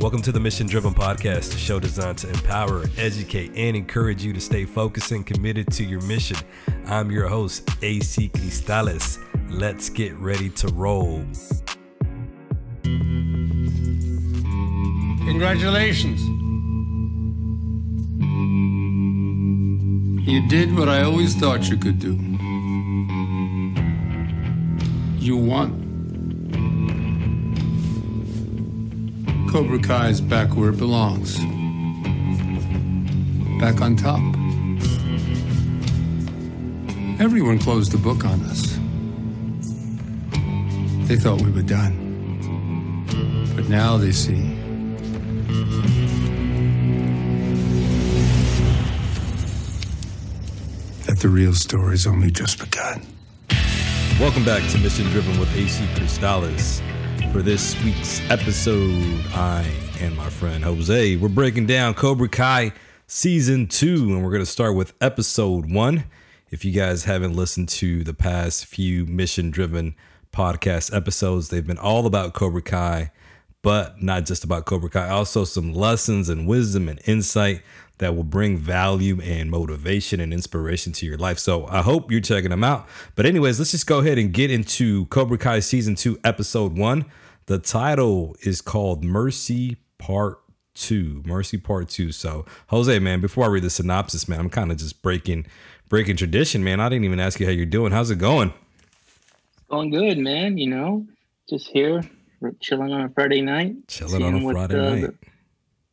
Welcome to the Mission Driven Podcast, a show designed to empower, educate, and encourage you to stay focused and committed to your mission. I'm your host, AC Cristales. Let's get ready to roll. Congratulations. You did what I always thought you could do. You won. Cobra Kai is back where it belongs. Back on top. Everyone closed the book on us. They thought we were done. But now they see. That the real story's only just begun. Welcome back to Mission Driven with AC Cristales. For this week's episode, I and my friend Jose, we're breaking down Cobra Kai season two, and we're going to start with episode one. If you guys haven't listened to the past few mission driven podcast episodes, they've been all about Cobra Kai, but not just about Cobra Kai, also some lessons and wisdom and insight that will bring value and motivation and inspiration to your life. So I hope you're checking them out. But, anyways, let's just go ahead and get into Cobra Kai season two, episode one. The title is called Mercy Part Two. Mercy Part Two. So, Jose, man, before I read the synopsis, man, I'm kind of just breaking breaking tradition, man. I didn't even ask you how you're doing. How's it going? Going good, man. You know, just here, chilling on a Friday night. Chilling on a Friday night. The,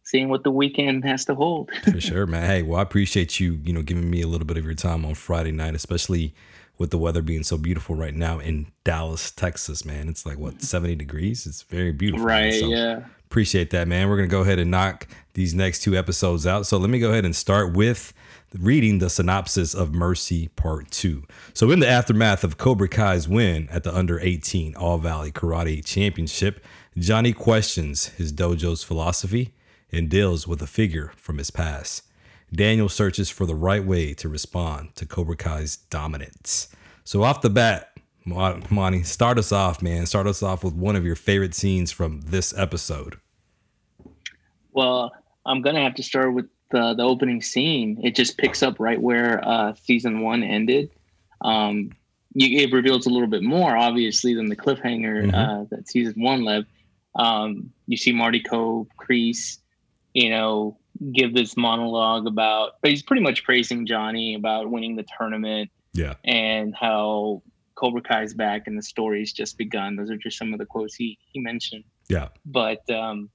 seeing what the weekend has to hold. For sure, man. Hey, well, I appreciate you, you know, giving me a little bit of your time on Friday night, especially with the weather being so beautiful right now in Dallas, Texas, man. It's like what 70 degrees. It's very beautiful. Right, so yeah. Appreciate that, man. We're going to go ahead and knock these next two episodes out. So let me go ahead and start with reading the synopsis of Mercy Part 2. So, in the aftermath of Cobra Kai's win at the under 18 All Valley Karate Championship, Johnny questions his dojo's philosophy and deals with a figure from his past. Daniel searches for the right way to respond to Cobra Kai's dominance. So, off the bat, Monty, start us off, man. Start us off with one of your favorite scenes from this episode. Well, I'm gonna have to start with the the opening scene. It just picks up right where uh, season one ended. Um, you, it reveals a little bit more, obviously, than the cliffhanger mm-hmm. uh, that season one left. Um, you see Marty Kove, Kreese, you know, give this monologue about, but he's pretty much praising Johnny about winning the tournament. Yeah. And how Cobra Kai's back and the story's just begun. Those are just some of the quotes he, he mentioned. Yeah. But um,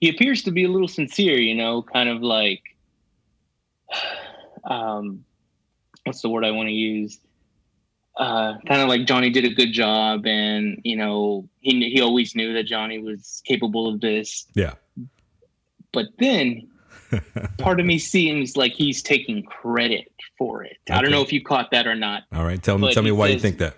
he appears to be a little sincere, you know, kind of like, um, what's the word I want to use? Uh, kind of like Johnny did a good job, and you know he he always knew that Johnny was capable of this. Yeah. But then part of me seems like he's taking credit for it. Okay. I don't know if you caught that or not. All right, tell me tell me why says, you think that.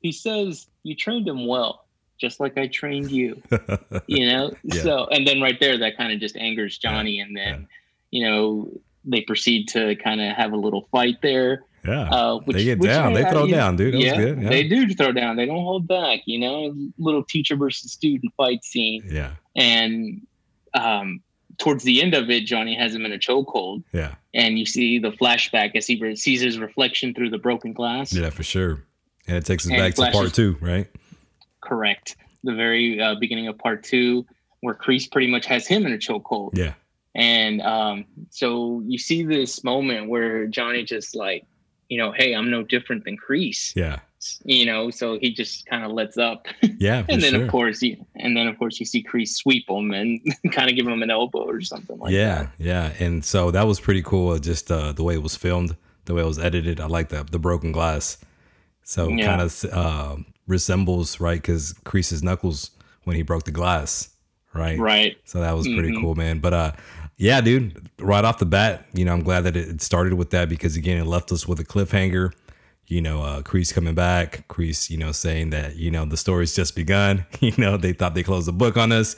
He says you trained him well, just like I trained you. you know, yeah. so and then right there, that kind of just angers Johnny, yeah. and then yeah. you know they proceed to kind of have a little fight there. Yeah, uh, which, they get down. they throw down, dude. That yeah, good. Yeah. they do throw down. They don't hold back. You know, little teacher versus student fight scene. Yeah, and um, towards the end of it, Johnny has him in a chokehold. Yeah. And you see the flashback as he sees his reflection through the broken glass. Yeah, for sure. And it takes us and back to part two, right? Correct. The very uh, beginning of part two, where Kreese pretty much has him in a chokehold. Yeah. And um, so you see this moment where Johnny just like, you know, hey, I'm no different than Kreese. Yeah you know, so he just kind of lets up. Yeah, and then sure. of course, you, and then of course you see Kreese sweep him and kind of give him an elbow or something like yeah, that. Yeah, yeah, and so that was pretty cool. Just uh, the way it was filmed, the way it was edited. I like that the broken glass. So yeah. kind of uh, resembles right because Kreese's knuckles when he broke the glass, right? Right. So that was pretty mm-hmm. cool, man. But uh, yeah, dude, right off the bat, you know, I'm glad that it started with that because again, it left us with a cliffhanger you know, uh, Kreese coming back, Kreese, you know, saying that, you know, the story's just begun. you know, they thought they closed the book on us.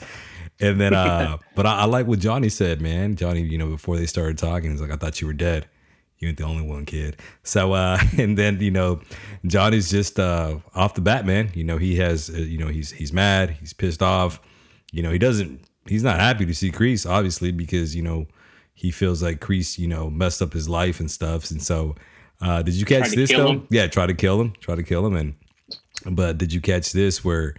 And then, uh, but I, I, like what Johnny said, man. Johnny, you know, before they started talking, he's like, I thought you were dead. You ain't the only one, kid. So, uh, and then, you know, Johnny's just, uh, off the bat, man. You know, he has, uh, you know, he's, he's mad, he's pissed off. you know, he doesn't. He's not happy to see Kreese, obviously, because you know he feels like Kreese, you know, messed up his life and stuff. And so, uh, did you catch this though? Him. Yeah, try to kill him, try to kill him, and but did you catch this where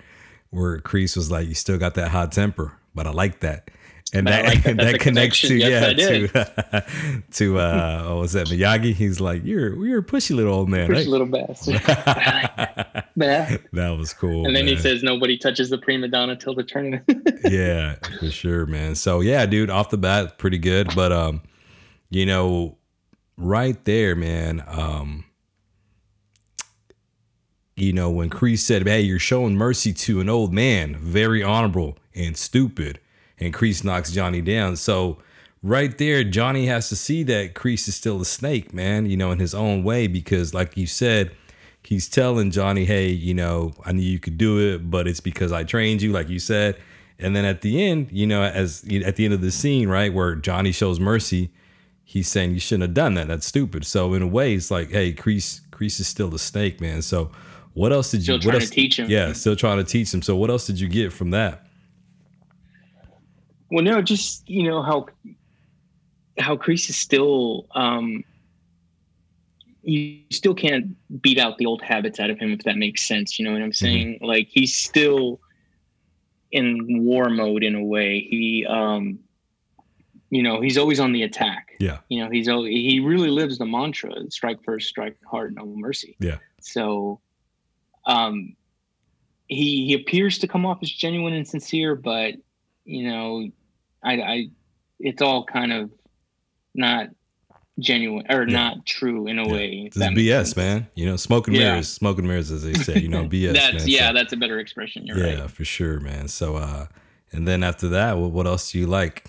where Kreese was like, "You still got that hot temper, but I like that." and that like that, that connects to yes, yeah to to uh what was that Miyagi? He's like you're you're a pushy little old man, pushy right? little bastard. that was cool. And then man. he says nobody touches the prima donna till the tournament. yeah, for sure, man. So yeah, dude, off the bat, pretty good, but um, you know, right there, man, um. You know, when Kreese said, Hey, you're showing mercy to an old man, very honorable and stupid and Kreese knocks Johnny down. So right there, Johnny has to see that Kreese is still a snake, man, you know, in his own way, because like you said, he's telling Johnny, hey, you know, I knew you could do it, but it's because I trained you, like you said. And then at the end, you know, as at the end of the scene, right, where Johnny shows mercy, he's saying you shouldn't have done that. That's stupid. So in a way, it's like, hey, Kreese, Kreese is still a snake, man. So what else did you? Still what else, to teach him. Yeah, still trying to teach him. So what else did you get from that? Well, no, just you know how how Kreese is still um, you still can't beat out the old habits out of him if that makes sense. You know what I'm mm-hmm. saying? Mm-hmm. Like he's still in war mode in a way. He um you know, he's always on the attack. Yeah. You know, he's he really lives the mantra strike first, strike hard, no mercy. Yeah. So um he he appears to come off as genuine and sincere, but you know, I, I it's all kind of not genuine or yeah. not true in a yeah. way. This is BS, sense. man. You know, smoking yeah. mirrors, smoking mirrors, as they say. You know, BS. that's man. yeah, so, that's a better expression. You're yeah, right. for sure, man. So, uh, and then after that, what, what else do you like?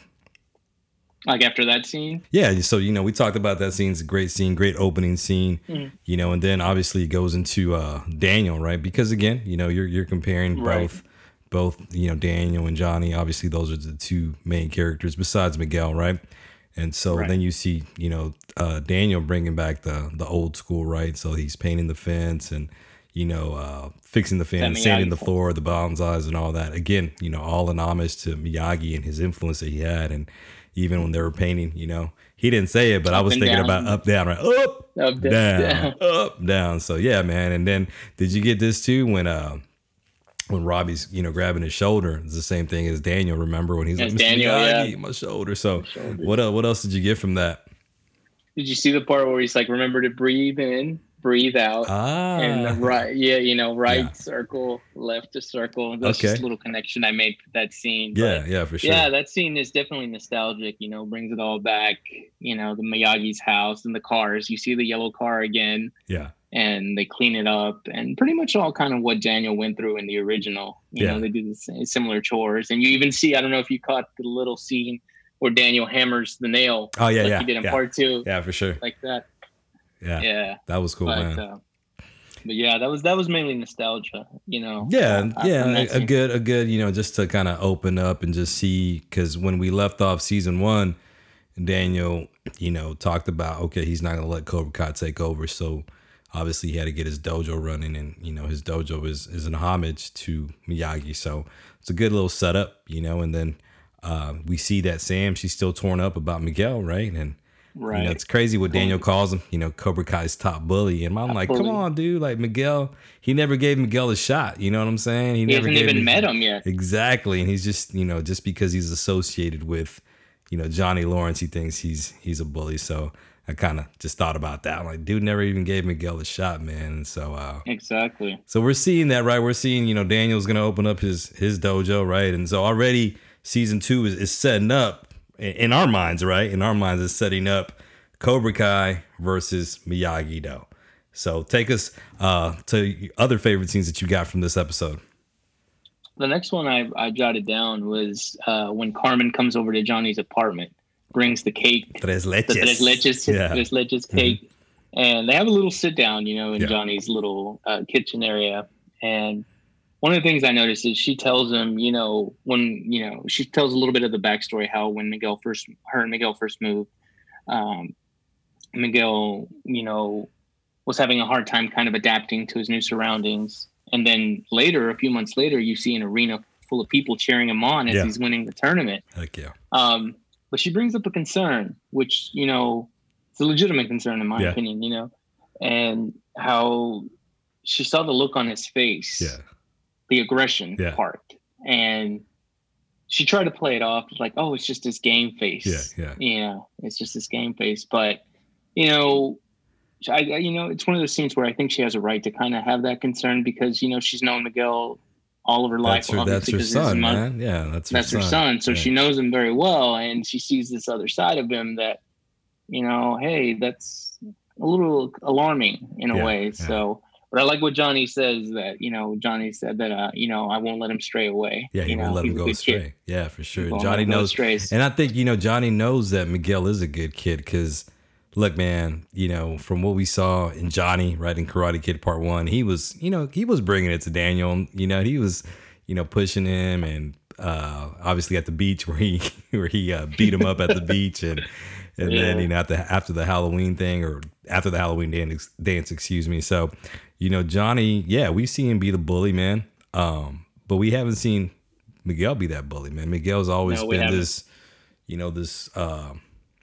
Like after that scene? Yeah. So you know, we talked about that scene. It's a great scene, great opening scene. Mm-hmm. You know, and then obviously it goes into uh, Daniel, right? Because again, you know, you're you're comparing right. both both you know Daniel and Johnny. Obviously, those are the two main characters besides Miguel, right? And so right. then you see you know uh, Daniel bringing back the the old school, right? So he's painting the fence and you know uh, fixing the fence, sanding the floor, the bonsais, and all that. Again, you know, all in homage to Miyagi and his influence that he had, and even when they were painting, you know, he didn't say it, but up I was thinking down. about up down, right? Up, up down, down, up down. So yeah, man. And then did you get this too when uh when Robby's, you know, grabbing his shoulder, it's the same thing as Daniel. Remember when he's like, Daniel, Miyagi, yeah. my shoulder. So, my shoulder. what uh, what else did you get from that? Did you see the part where he's like, remember to breathe in, breathe out, ah. and right, yeah, you know, right yeah. circle, left to circle. That's okay. just a little connection I made for that scene. Yeah, but, yeah, for sure. Yeah, that scene is definitely nostalgic. You know, brings it all back. You know, the Miyagi's house and the cars. You see the yellow car again. Yeah and they clean it up and pretty much all kind of what Daniel went through in the original. You yeah. know, they do the same, similar chores, and you even see I don't know if you caught the little scene where Daniel hammers the nail. Oh yeah, like yeah, he did in yeah. part two. Yeah, for sure. Like that. Yeah, yeah, that was cool, but, man. Uh, but yeah, that was that was mainly nostalgia, you know. Yeah, yeah, a, a good, a good, you know, just to kind of open up and just see, because when we left off season one, Daniel, you know, talked about okay, he's not gonna let Cobra Kai take over, so obviously he had to get his dojo running and you know his dojo is is an homage to Miyagi. So it's a good little setup you know and then uh, we see that Sam she's still torn up about Miguel right? And right. you know it's crazy what Daniel calls him you know Cobra Kai's top bully and I'm top like bully. come on dude like Miguel he never gave Miguel a shot you know what I'm saying he, he never hasn't even met him yet exactly and he's just you know just because he's associated with you know Johnny Lawrence he thinks he's he's a bully so I kind of just thought about that. I'm like, dude never even gave Miguel a shot, man. And so uh, exactly. So we're seeing that, right? We're seeing, you know, Daniel's gonna open up his his dojo, right? And so already season two is, is setting up in our minds, right? In our minds, is setting up Cobra Kai versus Miyagi Do. So take us uh, to other favorite scenes that you got from this episode. The next one I, I jotted down was uh, when Carmen comes over to Johnny's apartment brings the cake. Tres leches. The tres leches, yeah. tres leches mm-hmm. cake. Mm-hmm. And they have a little sit down, you know, in yeah. Johnny's little uh, kitchen area. And one of the things I noticed is she tells him, you know, when, you know, she tells a little bit of the backstory, how when Miguel first, her and Miguel first moved, um, Miguel, you know, was having a hard time kind of adapting to his new surroundings. And then later, a few months later, you see an arena full of people cheering him on as Yeah. he's winning the tournament. Heck yeah. Um, but she brings up a concern, which you know, it's a legitimate concern in my Yeah. opinion. You know, and how she saw the look on his face, Yeah. The aggression Yeah. part, and she tried to play it off like, "Oh, it's just this game face." Yeah. Yeah. yeah, it's just this game face. But you know, I, you know, it's one of those scenes where I think she has a right to kind of have that concern because you know she's known Miguel all of her life. That's her, that's her son, mo- man. Yeah, that's her That's son. her son, so Yeah. she knows him very well, and she sees this other side of him that, you know, hey, that's a little alarming in a Yeah, way. yeah. So. But I like what Johnny says that you know Johnny said that uh, you know I won't let him stray away. Yeah, he you won't know, let him go astray. kid. Yeah, for sure. Johnny knows, astray. and I think you know Johnny knows that Miguel is a good kid because, look, man, you know from what we saw in Johnny, right in Karate Kid Part One, he was, you know, he was bringing it to Daniel. and, You know, he was, you know, pushing him, and uh, obviously at the beach where he where he uh, beat him up at the beach, and and then you know after after the Halloween thing or after the Halloween dance, dance, excuse me. So, you know, Johnny, yeah, we see him be the bully, man. Um, but we haven't seen Miguel be that bully, man. Miguel's always No, been haven't. this, you know, this. Uh,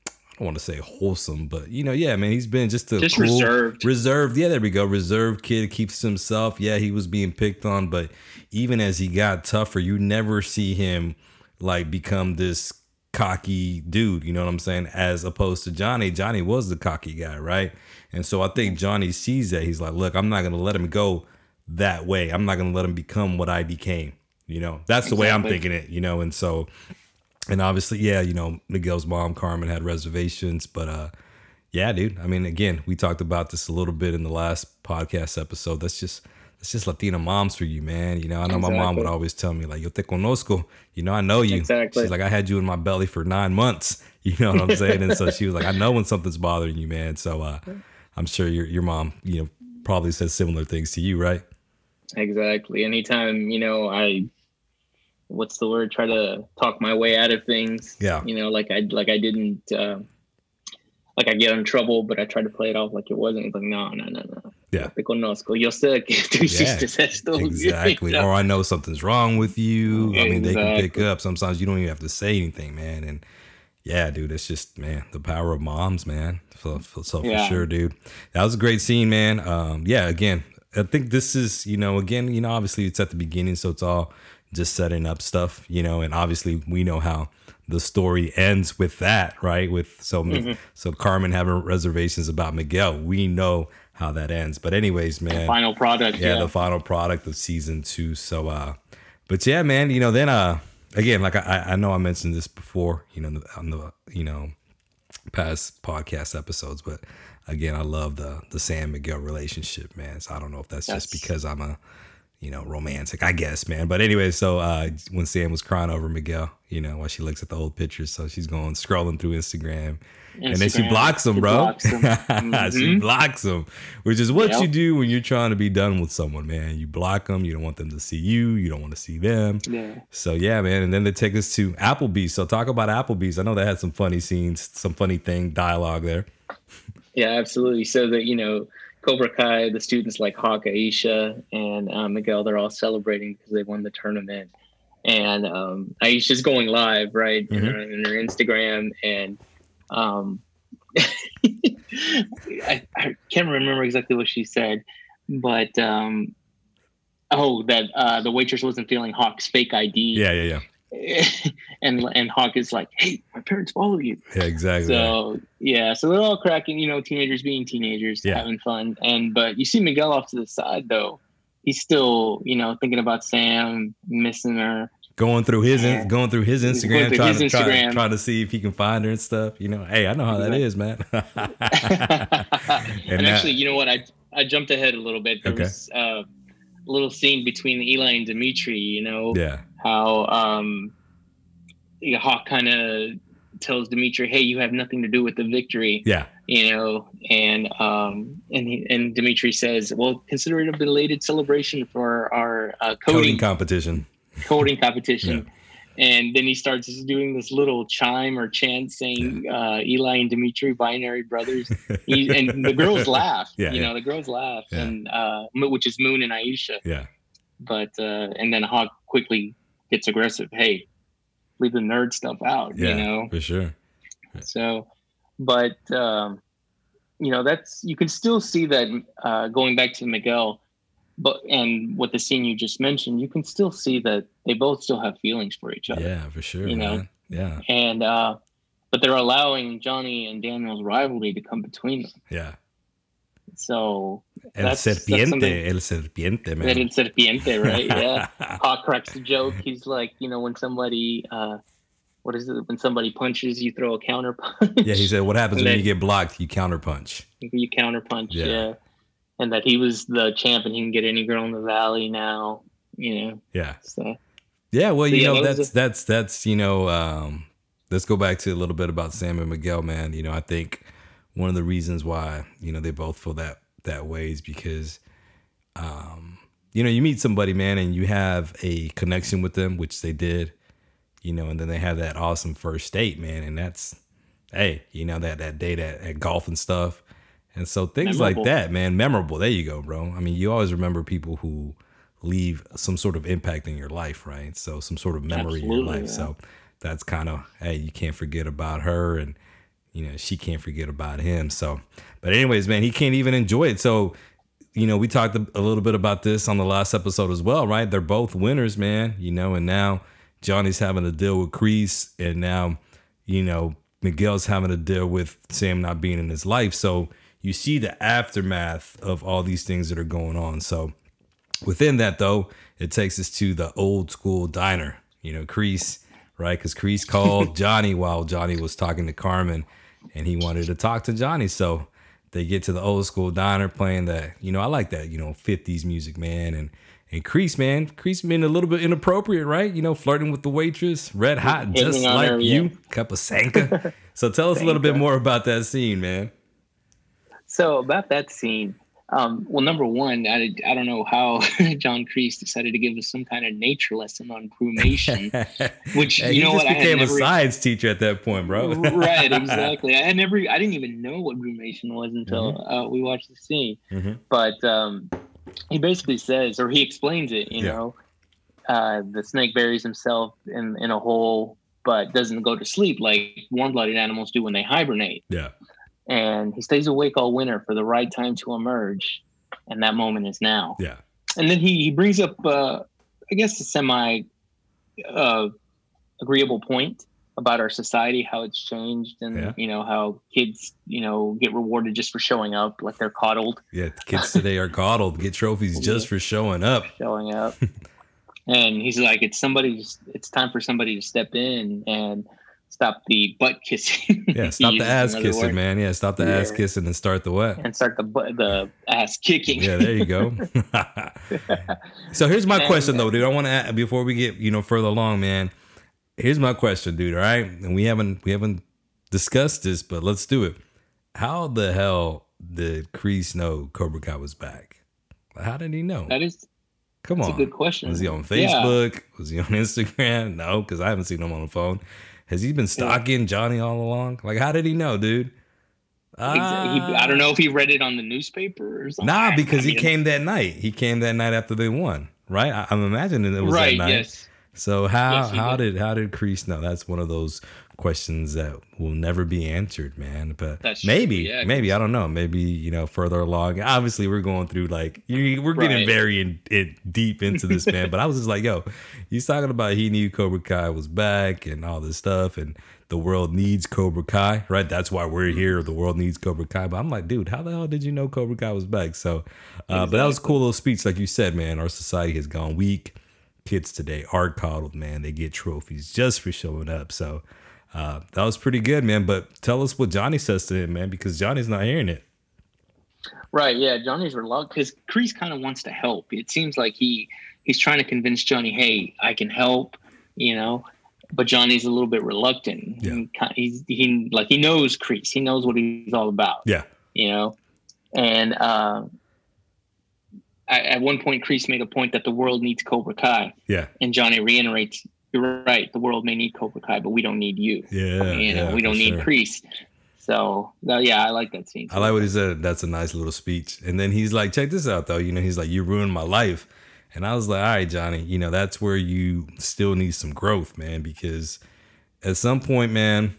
I don't want to say wholesome, but you know, yeah, man, he's been just a Just cool- reserved. reserved. Yeah, there we go. Reserved kid keeps himself. Yeah, he was being picked on, but even as he got tougher, you never see him like become this cocky dude. You know what I'm saying? As opposed to Johnny. Johnny was the cocky guy, right? And so I think Johnny sees that. He's like, look, I'm not gonna let him go that way. I'm not gonna let him become what I became. You know, that's the way I'm thinking it. You know, and so and obviously, yeah, you know, Miguel's mom, Carmen, had reservations, but uh yeah, dude. I mean, again, we talked about this a little bit in the last podcast episode. That's just that's just Latina moms for you, man. You know, I know my mom would always tell me, like, yo te conozco. You know, I know you. Exactly. She's like, I had you in my belly for nine months. You know what I'm saying? and so she was like, I know when something's bothering you, man. So uh I'm sure your your mom, you know, probably says similar things to you, right? Exactly. Anytime, you know, I what's the word, try to talk my way out of things. Yeah. You know, like I like I didn't uh like I get in trouble, but I try to play it off like it wasn't. It's like, no, no, no, no. Yeah. Te conozco. Yo sé que tú hiciste esto. Exactly. You know? Or I know something's wrong with you. I mean, they can pick up. Sometimes you don't even have to say anything, man. And yeah, dude, it's just man, the power of moms, man. So, so so for Yeah. sure, dude. That was a great scene, man. Um, yeah, again, I think this is, you know, again, you know, obviously it's at the beginning, so it's all just setting up stuff, you know, and obviously we know how the story ends with that, right? With so Mm-hmm. so Carmen having reservations about Miguel. We know how that ends. But anyways, man Final product. yeah, Yeah. the final product of season two. So, uh, but yeah, man, you know, then, uh, again, like I, I know I mentioned this before, you know, on the, you know, past podcast episodes, but again, I love the, the Sam Miguel relationship, man. So I don't know if that's just because I'm a, you know, romantic, I guess, man. But anyway, so, uh, when Sam was crying over Miguel, you know, while she looks at the old pictures, so she's going scrolling through Instagram, and then she blocks him, She bro. blocks him. she blocks him, which is what Yep. you do when you're trying to be done with someone, man. You block them. You don't want them to see you. You don't want to see them. Yeah. So yeah, man. And then they take us to Applebee's. So talk about Applebee's. I know they had some funny scenes, some funny thing, dialogue there. Yeah, absolutely. So that you know, Cobra Kai, the students like Hawk, Aisha, and uh, Miguel, they're all celebrating because they won the tournament. And um, Aisha's going live, right, in, Mhm. her, in her Instagram, and um, I, I can't remember exactly what she said, but um, oh, that uh, the waitress wasn't feeling Hawk's fake ID. Yeah, yeah, yeah, and and Hawk is like, "Hey, my parents follow you." yeah. Exactly. So yeah, so they're all cracking, you know, teenagers being teenagers, Yeah. having fun. And but you see Miguel off to the side though. He's still, you know, thinking about Sam, missing her. going through his Yeah. going through his Instagram, through trying his to try, Instagram. trying to see if he can find her and stuff. You know, hey, I know how that Exactly. is, man. and that- actually, you know what? I I jumped ahead a little bit. There Okay. was uh, a little scene between Eli and Demetri. You know yeah, how um, yeah, Hawk kind of tells Demetri, "Hey, you have nothing to do with the victory." yeah, you know, and um, and he, and Demetri says, "Well, consider it a belated celebration for our uh, coding coding competition. coding competition." And then he starts doing this little chime or chant saying, uh, "Eli and Demetri, binary brothers," he, and the girls laugh. Yeah, you yeah. know, the girls laugh, Yeah. and uh, which is Moon and Aisha. Yeah, But uh, and then Hawk quickly gets aggressive. Hey, leave the nerd stuff out. Yeah, you know, for sure. so, but um, you know, that's you can still see that uh, going back to Miguel, but and with the scene you just mentioned, you can still see that they both still have feelings for each other. Yeah, for sure. You know? Yeah, And uh, but they're allowing Johnny and Daniel's rivalry to come between them. yeah. So El That's- that's serpiente, something- el serpiente, man. in serpiente, right? Yeah. Hawk cracks the joke. He's like, you know, when somebody, uh, what is it? When somebody punches, you throw a counter punch. yeah, he said, "What happens when then- you get blocked? You counterpunch." you counter punch. Yeah. Yeah. And that he was the champ and he can get any girl in the valley now. You know, Yeah, so yeah. Well, So, you yeah, know, that's a- that's that's you know, um, let's go back to a little bit about Sam and Miguel, man. You know, I think one of the reasons why you know they both feel that that way is because, um, you know, you meet somebody, man, and you have a connection with them, which they did, you know, and then they have that awesome first date, man, and that's, hey, you know, that that date at, at Golf N' Stuff, and so things like that, man, memorable. There you go, bro. I mean, you always remember people who leave some sort of impact in your life, right? So some sort of memory in your life. yeah. So that's kind of hey, you can't forget about her, and you know she can't forget about him. So, but anyways, man, he can't even enjoy it. So, you know, we talked a little bit about this on the last episode as well, right? They're both winners, man. You know, and now Johnny's having to deal with Kreese, and now you know Miguel's having to deal with Sam not being in his life. So you see the aftermath of all these things that are going on. So within that though it takes us to the old school diner you know Kreese right because Kreese called johnny while johnny was talking to carmen and he wanted to talk to johnny. So they get to the old school diner playing that you know i like that you know 50s music man and and Kreese man. Kreese being a little bit inappropriate right? You know flirting with the waitress red hot Hitting just like her, you yeah. cup of sanka. So tell us a little bit more about that scene man. So about that scene, um, well, number one, I, I don't know how John Kreese decided to give us some kind of nature lesson on brumation. Which, you know just what, I had became a science teacher at that point bro right, exactly. I never, I didn't even know what brumation was until Mm-hmm. uh, we watched the scene. Mhm. But um, he basically says, or he explains it, you Yeah. know, uh, the snake buries himself in, in a hole, but doesn't go to sleep like warm-blooded animals do when they hibernate. yeah And he stays awake all winter for the right time to emerge, and that moment is now. yeah And then he he brings up, uh, I guess, a semi uh, agreeable point about our society, how it's changed, and Yeah. you know how kids, you know, get rewarded just for showing up, like they're coddled Yeah, kids today are coddled, get trophies just for showing up. showing up. and he's like, it's somebody. It's time for somebody to step in and stop the butt kissing. Yeah, stop the ass kissing, word. man. Yeah, stop the ass kissing and start the what? and start the butt, the ass kicking. Yeah, there you go. so here's my And, question though, uh, dude. I want to before we get you know further along, man. Here's my question, dude. All right, and we haven't we haven't discussed this, but let's do it. How the hell did Kreese know Cobra Kai was back? How did he know? that is Come on. that's on. a good question. Was he on Yeah. Facebook? Was he on Instagram? No, because I haven't seen him on the phone. Has he been stalking Johnny all along? Like, how did he know, dude? Exa- he- I don't know if he read it on the newspaper or something. Nah, because I he came that night. He came that night after they won, right? I, I'm imagining it was right. that night. Yes. So how Yes, how did. did how did Kreese know? That's one of those questions that will never be answered, man. But That's true, maybe, yeah, maybe I don't know. Maybe you know further along. Obviously, we're going through like we're getting Right. very in, in deep into this, man. but I was just like, yo, he's talking about he knew Cobra Kai was back and all this stuff, and the world needs Cobra Kai, right? That's why we're here. The world needs Cobra Kai. But I'm like, dude, how the hell did you know Cobra Kai was back? So, uh, but that was a cool little speech, like you said, man. Our society has gone weak kids today are coddled, man. They get trophies just for showing up. So uh, that was pretty good, man. But tell us what Johnny says to him, man, because Johnny's not hearing it. Right. Yeah. Johnny's reluctant because Kreese kind of wants to help. It seems like he he's trying to convince Johnny, hey, I can help, you know. But Johnny's a little bit reluctant. Yeah. He he's he like he knows Kreese. He knows what he's all about. Yeah. You know, and uh, at, at one point, Kreese made a point that the world needs Cobra Kai, Yeah. and Johnny reiterates, "You're right. The world may need Cobra Kai, but we don't need you. Yeah. you know, yeah, we don't need sure. Kreese." So, no, yeah, I like that scene. I like what he said. That's a nice little speech. And then he's like, check this out, though. You know, he's like, you ruined my life. And I was like, all right, Johnny, you know, that's where you still need some growth, man, because at some point, man,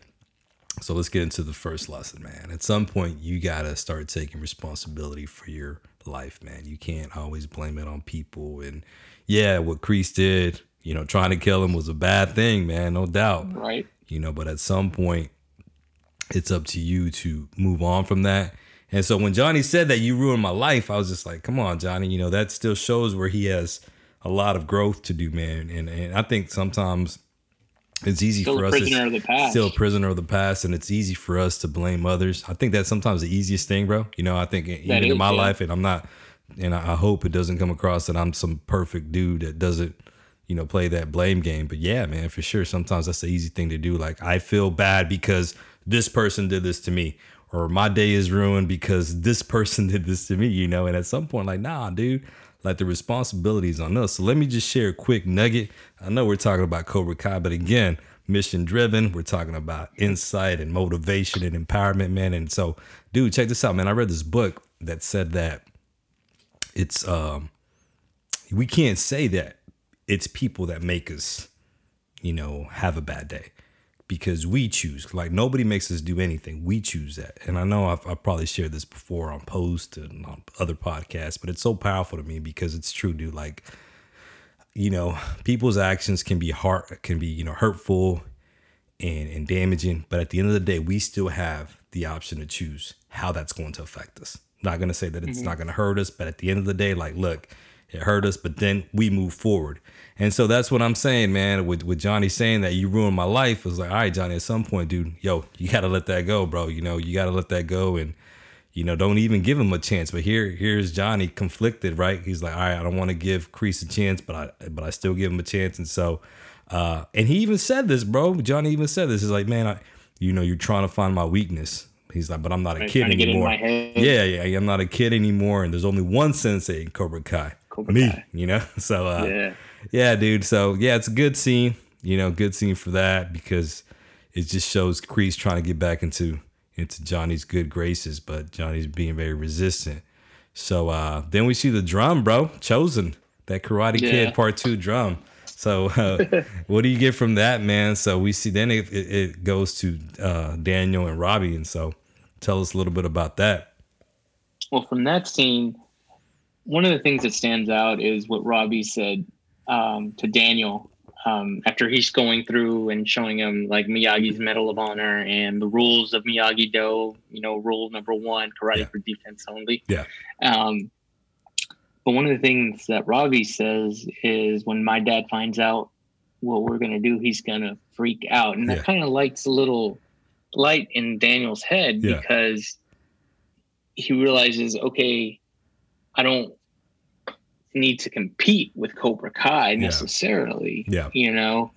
so let's get into the first lesson, man. At some point, you got to start taking responsibility for your life, man. You can't always blame it on people. And yeah, what Kreese did, you know, trying to kill him was a bad thing, man, no doubt. Right. You know, but at some point, it's up to you to move on from that. And so when Johnny said that you ruined my life, I was just like, come on, Johnny, you know, that still shows where he has a lot of growth to do, man. And and I think sometimes it's easy Still for a us prisoner to of the past. still a prisoner of the past, and it's easy for us to blame others. I think that's sometimes the easiest thing, bro. You know, I think even in my yeah. life, and I'm not, and I hope it doesn't come across that I'm some perfect dude that doesn't, you know, play that blame game. But yeah, man, for sure, sometimes that's the easy thing to do. Like I feel bad because this person did this to me, or my day is ruined because this person did this to me. You know, and at some point, like, nah, dude. Like the responsibility is on us. So let me just share a quick nugget. I know we're talking about Cobra Kai, but again, mission driven. We're talking about insight and motivation and empowerment, man. And so, dude, check this out, man. I read this book that said that it's um we can't say that it's people that make us, you know, have a bad day because we choose. Like nobody makes us do anything. We choose that. And I know I've, I've probably shared this before on post and on other podcasts, but it's so powerful to me because it's true, dude. Like, you know, people's actions can be hard, can be, you know, hurtful and, and damaging. But at the end of the day, we still have the option to choose how that's going to affect us. not going to say that it's mm-hmm. not going to hurt us, but at the end of the day, like, look, it hurt us, but then we move forward. And so that's what I'm saying, man. With with Johnny saying that you ruined my life, it was like, all right, Johnny, at some point, dude, yo, you gotta let that go, bro. You know, you gotta let that go and you know, don't even give him a chance. But here, here's Johnny conflicted, right? He's like, all right, I don't want to give Kreese a chance, but I but I still give him a chance. And so uh and he even said this, bro. Johnny even said this. He's like, man, I you know, you're trying to find my weakness. He's like, but I'm not a Right, kid trying to get in anymore. Yeah, yeah, I'm not a kid anymore, and there's only one sensei in Cobra Kai. Cobra me, Kai. you know. So uh, Yeah. Yeah, dude. So yeah, it's a good scene. You know, good scene for that because it just shows Kreese trying to get back into into Johnny's good graces, but Johnny's being very resistant. So uh then we see the drum, bro. Chosen that Karate Yeah. Kid Part Two drum. So uh, what do you get from that, man? So we see then it, it, it goes to uh, Daniel and Robby, and so tell us a little bit about that. Well, from that scene, one of the things that stands out is what Robbie said um, to Daniel um, after he's going through and showing him like Miyagi's Medal of Honor and the rules of Miyagi Do. You know, rule number one: karate Yeah. for defense only. Yeah. Um, but one of the things that Robby says is when my dad finds out what we're gonna do, he's gonna freak out, and that Yeah. kind of lights a little light in Daniel's head Yeah. because he realizes, okay, I don't need to compete with Cobra Kai necessarily, Yeah. you know,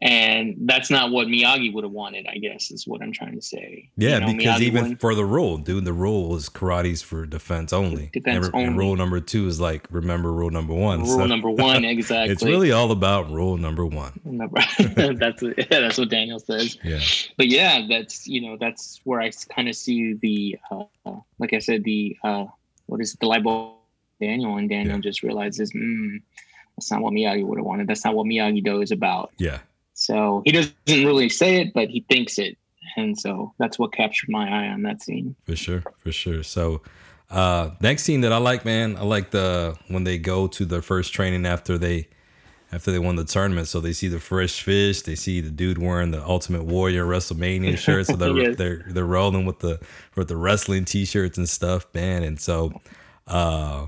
and that's not what Miyagi would have wanted. I guess is what I'm trying to say. Yeah, You know, because Miyagi even wouldn't- for the rule, dude, the rule is karate's for defense only. Defense and, re- and rule number two is like remember rule number one. rule So number one exactly. It's really all about rule number one. That's yeah, that's what Daniel says. Yeah, But yeah, that's you know that's where I kind of see the uh, like I said the uh, what is it, the light bulb Daniel and Daniel Yeah. just realizes mm, that's not what Miyagi would have wanted. That's not what Miyagi Do is about. yeah, So he doesn't really say it, but he thinks it, and so that's what captured my eye on that scene. for sure, for sure. So, uh, next scene that I like, man, I like the when they go to their first training after they after they won the tournament. So they see the fresh fish, they see the dude wearing the Ultimate Warrior WrestleMania shirt. So they're Yes. they're they're rolling with the with the wrestling t-shirts and stuff, man. And so, uh,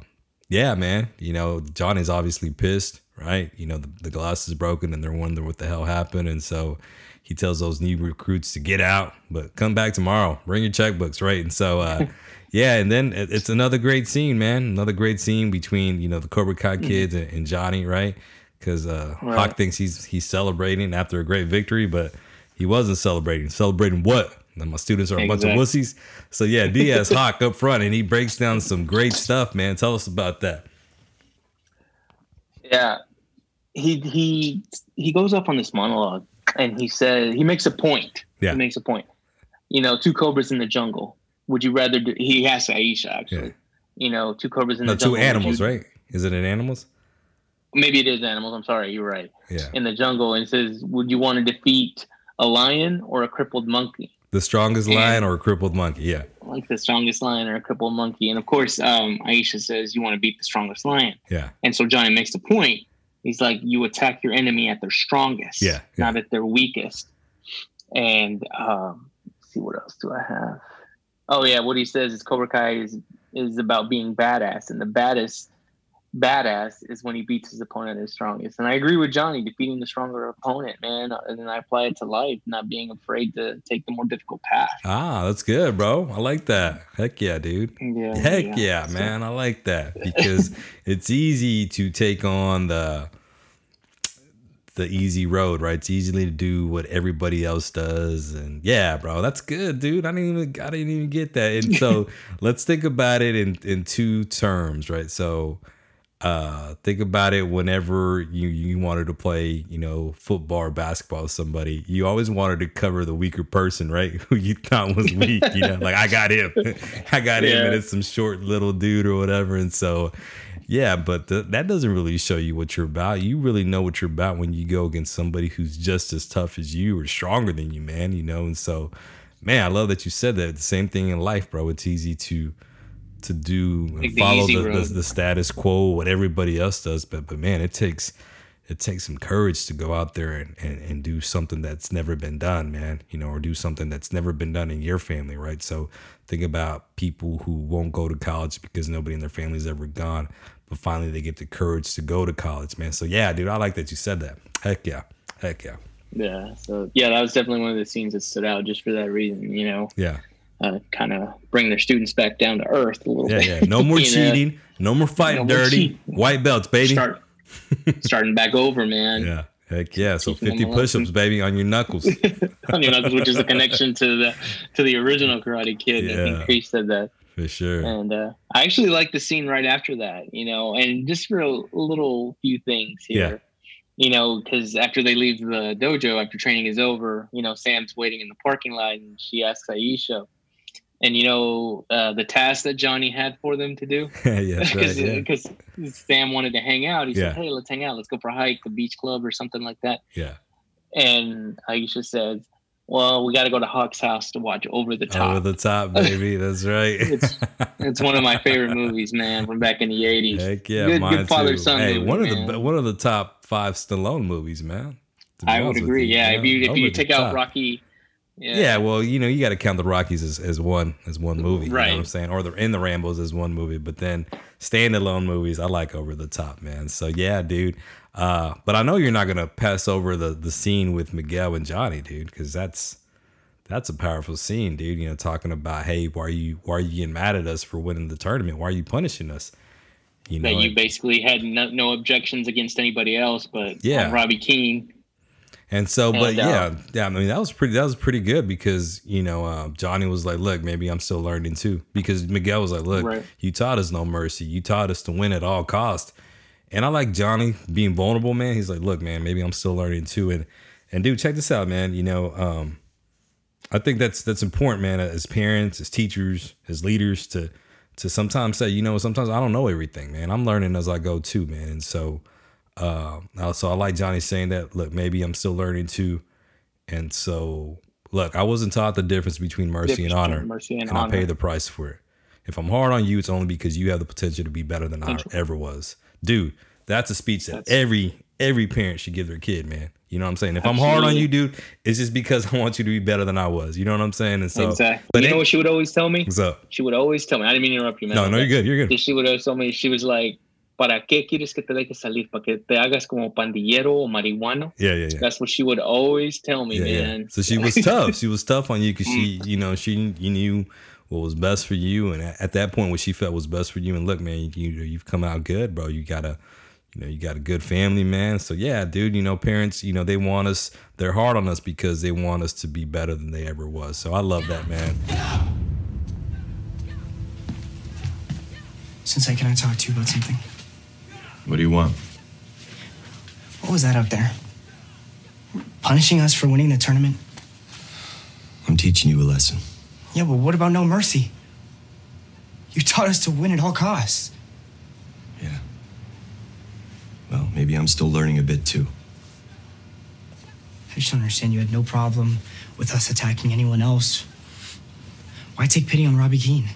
yeah, man, you know Johnny's obviously pissed, right? You know the, the glass is broken, and they're wondering what the hell happened, and so. He tells those new recruits to get out, but come back tomorrow. Bring your checkbooks, right? And so, uh, yeah, and then it- it's another great scene, man. Another great scene between you know the Cobra Kai kids and, and Johnny, right? Because uh, Right. Hawk thinks he's he's celebrating after a great victory, but he wasn't celebrating. Celebrating what? That my students are a bunch of wussies. So yeah, Diaz Hawk up front, and he breaks down some great stuff, man. Tell us about that. Yeah, he he he goes up on this monologue and he says he makes a point. Yeah. he makes a point. You know, two cobras in the jungle. Would you rather do? He asks Aisha actually. Yeah. You know, two cobras in No, the two jungle. would animals, you- right? Is it in animals? maybe it is animals. I'm sorry, you're right. Yeah. In the jungle, and says, "Would you want to defeat a lion or a crippled monkey?" The strongest And- lion or a crippled monkey? Yeah. Like the strongest lion or a crippled monkey. And of course, um, Aisha says, "You want to beat the strongest lion." Yeah. And so Johnny makes the point. He's like, "You attack your enemy at their strongest, Yeah, yeah. not at their weakest." And um, let's see what else do I have? Oh yeah, what he says is Cobra Kai is is about being badass, and the baddest badass is when he beats his opponent at his strongest. And I agree with Johnny, defeating the stronger opponent, man. And then I apply it to life, not being afraid to take the more difficult path. Ah, that's good, bro. I like that. Heck yeah, dude. Yeah, Heck yeah, So- man. I like that because it's easy to take on the the easy road, right? It's easy to do what everybody else does. And yeah, bro, that's good, dude. I didn't even I didn't even get that. And so let's think about it in in two terms, right? So uh think about it whenever you you wanted to play you know football or basketball with somebody you always wanted to cover the weaker person right? Who you thought was weak you know like i got him. I got him Yeah. and it's some short little dude or whatever and so yeah but th- that doesn't really show you what you're about. You really know what you're about when you go against somebody who's just as tough as you or stronger than you man you know and so man i love that you said that. The same thing in life bro. It's easy to to do and Like follow easy the, the, the status quo what everybody else does. But but man it takes it takes some courage to go out there and, and, and do something that's never been done man you know or do something that's never been done in your family right? So think about people who won't go to college because nobody in their family's ever gone but finally they get the courage to go to college man. So yeah dude i like that you said that. Heck yeah. Heck yeah. Yeah. So yeah, that was definitely one of the scenes that stood out just for that reason. You know, yeah uh, kind of bring their students back down to earth a little yeah bit. yeah no more You know, cheating no more fighting No dirty cheating. white belts baby Start starting back over, man. yeah heck yeah so Teaching 50 a push-ups baby on your knuckles I mean, that's- which is a connection to the to the original Karate Kid. I Yeah. think Chris said that, for sure and uh, I actually like the scene right after that. You know, and just for a little few things here. Yeah. You know, because after they leave the dojo, after training is over, you know, Sam's waiting in the parking lot, and she asks Aisha, and you know, uh, the task that Johnny had for them to do, yeah that's right because yeah. Sam wanted to hang out. He Yeah. said, "Hey, let's hang out. Let's go for a hike, the beach club, or something like that." yeah And Aisha says, "Well, we got to go to Hawk's house to watch Over the Top." Over the top, baby. That's right. It's- it's one of my favorite movies, man, from back in the '80s. Heck yeah, Good- mine good father son Hey, movie, one of man. the one of the top five Stallone movies, man. I would agree. you, yeah, if you if Over you take out. Rocky, yeah, Yeah. well, you know, you got to count the Rockies as, as one as one movie. You know Right. what I'm saying? Or the in the Rambos as one movie, but then Stallone movies, I like over the top, man. So yeah, dude. Uh, but I know you're not gonna pass over the the scene with Miguel and Johnny, dude, because that's that's a powerful scene, dude. You know, talking about, hey, why are you why are you getting mad at us for winning the tournament? Why are you punishing us? You know, that you and- basically had no, no objections against anybody else, but Yeah. Robby Keene. And so, but And, yeah, uh, yeah, I mean that was pretty. That was pretty good because you know uh, Johnny was like, "Look, maybe I'm still learning too." Because Miguel was like, "Look, Right. you taught us no mercy. You taught us to win at all cost." And I like Johnny being vulnerable, man. He's like, "Look, man, maybe I'm still learning too." And and dude, check this out, man. You know, um, I think that's that's important, man. As parents, as teachers, as leaders, to to sometimes say, you know, sometimes I don't know everything, man. I'm learning as I go too, man. And so, uh, so I like Johnny saying that. Look, maybe I'm still learning too. And so, look, I wasn't taught the difference between mercy Difference and honor, mercy and and I honor. pay the price for it. If I'm hard on you, it's only because you have the potential to be better than I ever was, dude. That's a speech that That's- every every parent should give their kid, man. You know what I'm saying? If I'm hard on you, dude, it's just because I want you to be better than I was. You know what I'm saying? And so, exactly. but you know what she would always tell me? what's up? She would always tell me. I didn't mean to interrupt you, man. No, no, you're good. You're good. She would always tell me. She was like, "¿Para qué quieres que te dejes salir? ¿Para que te hagas como pandillero o marihuano?" Yeah, yeah, yeah. That's what she would always tell me, yeah, yeah. man. So she was tough. She was tough on you because she, Mm. you know, she you knew what was best for you, and at, at that point, what she felt was best for you. And look, man, you you've come out good, bro. You got a, you know, you got a good family, man. So yeah, dude, you know, parents, you know, they want us. They're hard on us because they want us to be better than they ever was. So I love that, man. Sensei, can I talk to you about something? What do you want? What was that up there? Punishing us for winning the tournament? I'm teaching you a lesson. Yeah, but what about no mercy? You taught us to win at all costs. Yeah. Well, maybe I'm still learning a bit too. I just don't understand. You had no problem with us attacking anyone else. Why take pity on Robby Keene?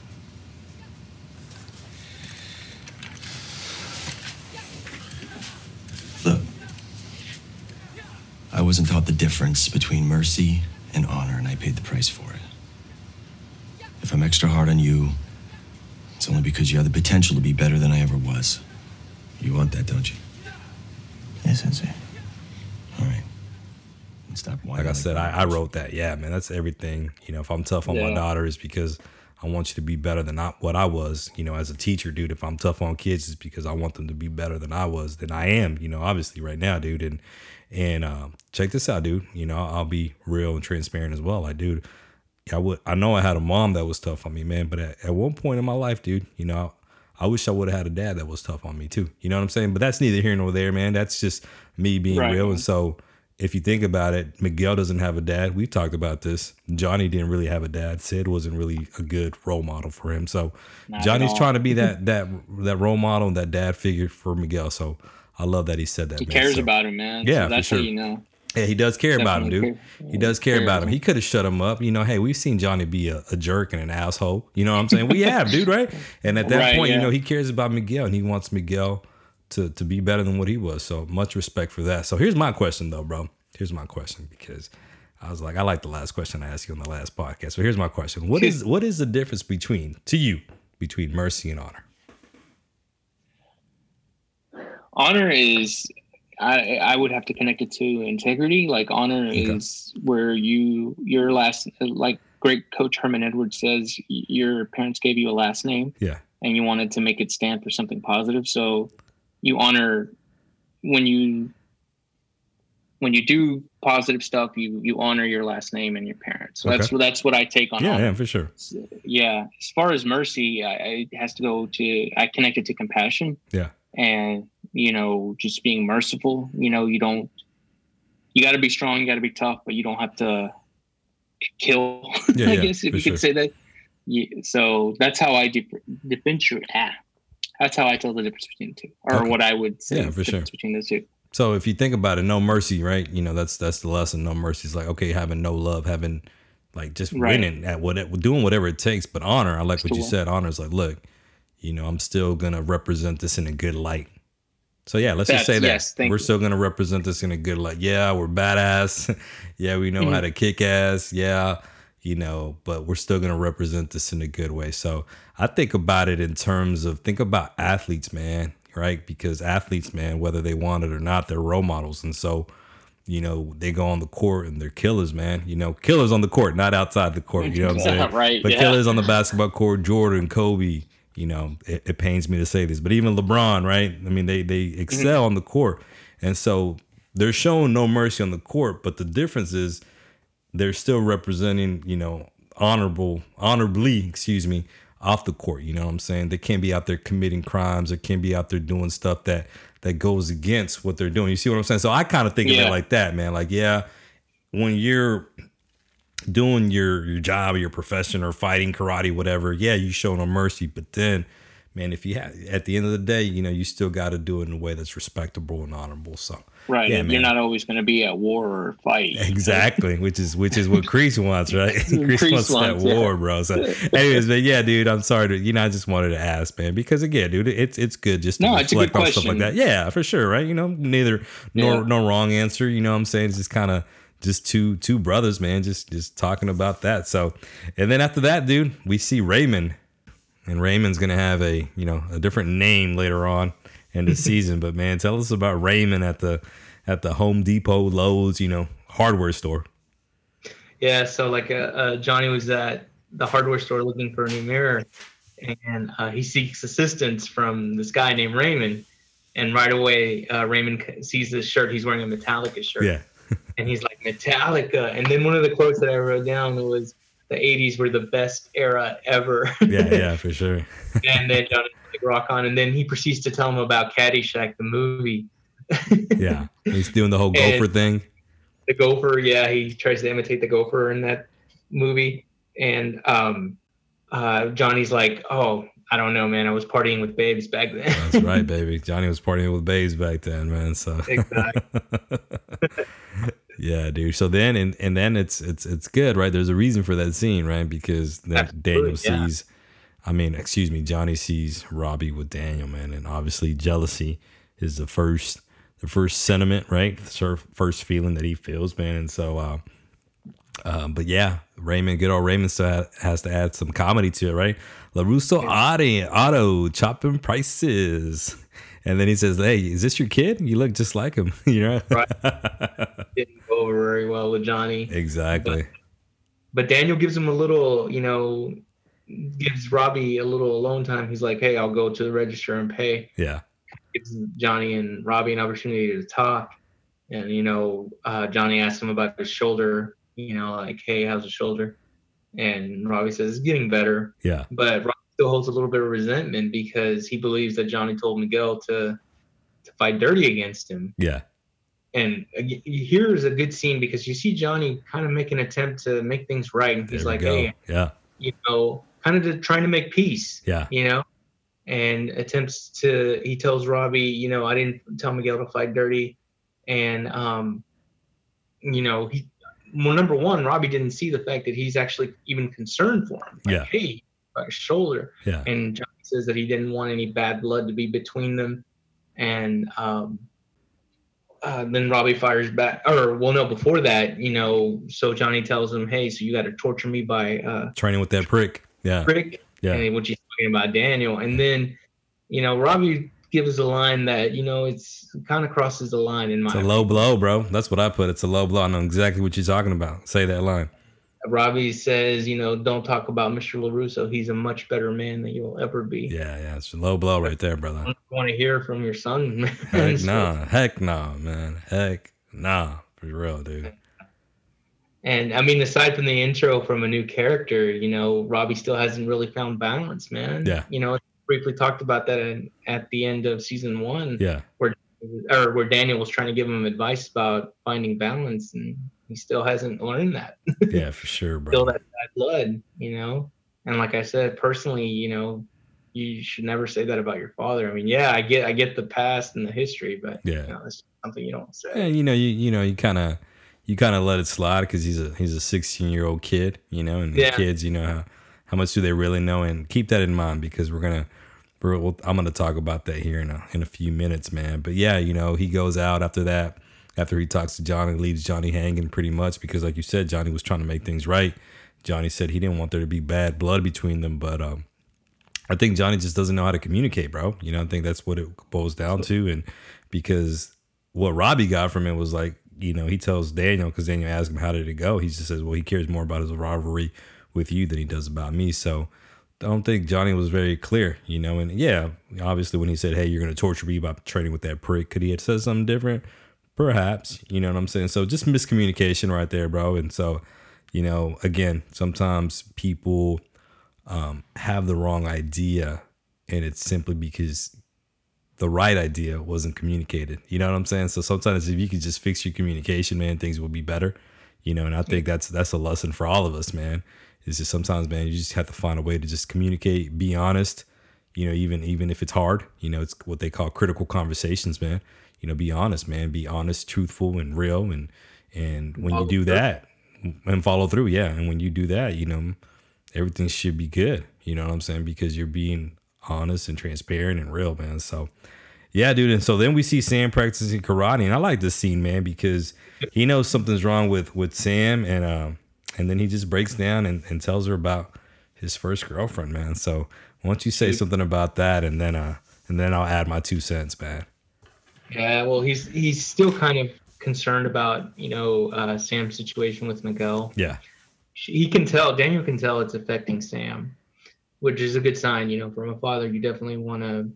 Wasn't taught the difference between mercy and honor, and I paid the price for it. If I'm extra hard on you, it's only because you have the potential to be better than I ever was. You want that, don't you? Yes, Sensei. All right. And stop whining Like I said, I, I wrote that. Yeah, man, that's everything. You know, if I'm tough on my Yeah. daughter, it's because I want you to be better than I, what I was. You know, as a teacher, dude. If I'm tough on kids, it's because I want them to be better than I was, than I am. You know, obviously right now, dude. And and uh, check this out, dude. You know, I'll be real and transparent as well. Like, dude, I would. I know I had a mom that was tough on me, man. But at, at one point in my life, dude, you know, I wish I would have had a dad that was tough on me too. You know what I'm saying? But that's neither here nor there, man. That's just me being Right. real. And so, if you think about it, Miguel doesn't have a dad. We've talked about this. Johnny didn't really have a dad. Sid wasn't really a good role model for him. So, Not Johnny's trying to be that that that role model and that dad figure for Miguel. So, I love that he said that. He man. cares So- about him, man. Yeah, so that's sure. how you know. yeah, he does care about him, dude. He does care about him. He could have shut him up. You know, hey, we've seen Johnny be a, a jerk and an asshole. You know what I'm saying? We have, dude, right? And at that Right, point, you know, he cares about Miguel and he wants Miguel to to be better than what he was. So much respect for that. So here's my question though, bro. Here's my question because I was like, I like the last question I asked you on the last podcast. So here's my question. What is what is the difference between to you between mercy and honor? Honor is I, I would have to connect it to integrity. Like honor is where you your last like great coach Herman Edwards says your parents gave you a last name Yeah. and you wanted to make it stand for something positive. So you honor when you when you do positive stuff, you you honor your last name and your parents. So that's Okay. that's what I take on Yeah, honor. yeah, for sure. yeah as far as mercy I, I- it has to go to i connect it to compassion Yeah. and you know just being merciful you know you don't you got to be strong you got to be tough but you don't have to kill Yeah, i yeah, guess if you sure. could say that yeah, so that's how i dif- differentiate ah, that's how i tell the difference between the two or Okay. what i would say Yeah, the for sure. between the two So if you think about it, no mercy, right? You know, that's that's the lesson. No mercy is like okay, having no love, having like just Right. winning at what doing whatever it takes. But honor, I like what you said. Honor is like, look, you know, I'm still gonna represent this in a good light. So yeah, let's just say that yes, we're you. still gonna represent this in a good light. Yeah, we're badass. yeah, we know how Mm-hmm. to kick ass. Yeah, you know, but we're still gonna represent this in a good way. So I think about it in terms of think about athletes, man, right? Because athletes, man, whether they want it or not, they're role models, and so you know they go on the court and they're killers, man. You know, killers on the court, not outside the court. You know what I'm saying? Right, But yeah. killers on the basketball court, Jordan, Kobe. You know, it, it pains me to say this, but even LeBron, right? I mean, they they excel Mm-hmm. on the court, and so they're showing no mercy on the court. But the difference is they're still representing, you know, honorable, honorably, excuse me, off the court. You know what I'm saying? They can't be out there committing crimes or can't be out there doing stuff that that goes against what they're doing. You see what I'm saying? So I kind of think of it like that, man. Like, yeah, when you're doing your your job or your profession or fighting karate, whatever, yeah, you show no mercy. But then, man, if you have at the end of the day, you know, you still got to do it in a way that's respectable and honorable. So right Yeah, you're not always going to be at war or fight Exactly, which is which is what Kreese wants, right? Crease, Kreese wants that yeah. war, bro. So, anyways, but yeah, dude, I'm sorry to you know, I just wanted to ask, man, because again, dude, it's it's good just to No, it's a good reflect on stuff like that. Yeah, for sure, right? You know, neither nor Yeah. no wrong answer. You know, what I'm saying it's just kind of just two two brothers, man, just just talking about that. So, and then after that, dude, we see Raymond, and Raymond's gonna have a you know a different name later on in the season. But man, tell us about Raymond at the at the Home Depot, Lowe's, you know, hardware store. Yeah, so like uh, uh, Johnny was at the hardware store looking for a new mirror, and uh, he seeks assistance from this guy named Raymond. And right away, uh, Raymond sees this shirt. He's wearing a Metallica shirt, Yeah, and he's like Metallica. And then one of the quotes that I wrote down was, "The '80s were the best era ever." yeah, yeah, for sure. and then Johnny like rock on, and then he proceeds to tell him about Caddyshack, the movie. Yeah, he's doing the whole And- gopher thing. the gopher yeah he tries to imitate the gopher in that movie and um uh johnny's like oh I don't know, man. I was partying with babes back then. That's right, baby. Johnny was partying with babes back then, man. So Exactly. yeah, dude. So then and and then it's it's it's good, right? There's a reason for that scene, right? Because then Daniel yeah. sees I mean, excuse me, Johnny sees Robby with Daniel, man, and obviously jealousy is the first the first sentiment, right? The first feeling that he feels, man. And so uh um, but yeah, Raymond, good old Raymond still has to add some comedy to it, right? LaRusso Auto, Auto chopping prices. And then he says, Hey, is this your kid? You look just like him, you know? Right. Didn't go over very well with Johnny. exactly. But Daniel gives him a little, you know, gives Robby a little alone time. He's like, "Hey, I'll go to the register and pay." Yeah. Gives Johnny and Robby an opportunity to talk. And you know, uh, Johnny asks him about his shoulder. You know, like, "Hey, how's the shoulder?" And Robby says, "It's getting better." Yeah. But Robby still holds a little bit of resentment because he believes that Johnny told Miguel to to fight dirty against him. Yeah. And here's a good scene because you see Johnny kind of make an attempt to make things right, and he's like, "Hey, Yeah. you know, kind of to, trying to make peace, Yeah. you know, and attempts to. He tells Robby, you know, I didn't tell Miguel to fight dirty, and um, you know, he. Well, number one, Robby didn't see the fact that he's actually even concerned for him. Like, Yeah. Hey, about his shoulder, Yeah. and Johnny says that he didn't want any bad blood to be between them, and um, uh, then Robby fires back, or well, no, before that, you know, so Johnny tells him, "Hey, so you got to torture me by uh, Training with that prick. Yeah. prick," Yeah. and which he's talking about Daniel, and then, you know, Robby gives a line that you know it's kind of crosses the line in my. It's a low blow, bro. That's what I put. It's a low blow. I know exactly what you're talking about. Say that line. Robby says, you know, don't talk about Mr. Larusso. He's a much better man than you'll ever be. Yeah, yeah. It's a low blow right there, brother. I want to hear from your son, man. Heck nah. Heck nah, man. Heck nah. For real, dude. And I mean, aside from the intro from a new character, you know, Robby still hasn't really found balance, man. Yeah. You know, briefly talked about that in, at the end of season one, Yeah. or where Daniel was trying to give him advice about finding balance, and he still hasn't learned that. Yeah, for sure, still bro. that bad blood, you know. And like I said, personally, you know, you should never say that about your father. I mean, yeah, I get, I get the past and the history, but Yeah. you know, it's something you don't say. Yeah, you know, you you know, you kind of you kind of let it slide because he's a he's a 16 year old kid, you know, and Yeah. kids, you know, how, how much do they really know? And keep that in mind because we're gonna we're, we'll, I'm gonna talk about that here in a in a few minutes, man. But yeah, you know, he goes out after that, after he talks to Johnny, leaves Johnny hanging pretty much because, like you said, Johnny was trying to make things right. Johnny said he didn't want there to be bad blood between them, but um, I think Johnny just doesn't know how to communicate, bro. You know, I think that's what it boils down to. And because what Robby got from it was like, you know, he tells Daniel because Daniel asked him how did it go. He just says, well, he cares more about his rivalry with you than he does about me. So I don't think Johnny was very clear, you know. And yeah, obviously when he said, hey, you're going to torture me by training with that prick, could he have said something different? Perhaps, you know what I'm saying? So just miscommunication right there, bro. And so, you know, again, sometimes people um, have the wrong idea and it's simply because the right idea wasn't communicated. You know what I'm saying? So sometimes if you could just fix your communication, man, things will be better. You know, and I think that's that's a lesson for all of us, man. Is just sometimes, man, you just have to find a way to just communicate, be honest. You know, even even if it's hard, you know, it's what they call critical conversations, man. You know, be honest, man. Be honest, truthful, and real. And and when you do through. that, and follow through, yeah. And when you do that, you know, everything should be good. You know what I'm saying? Because you're being honest and transparent and real, man. So, yeah, dude. And so then we see Sam practicing karate, and I like this scene, man, because he knows something's wrong with with Sam, and um, and then he just breaks down and, and tells her about his first girlfriend, man. So why don't you say something about that, and then uh, and then I'll add my two cents, man. Yeah, well, he's he's still kind of concerned about you know uh, Sam's situation with Miguel. Yeah, He can tell Daniel can tell it's affecting Sam, which is a good sign. You know, from a father, you definitely want to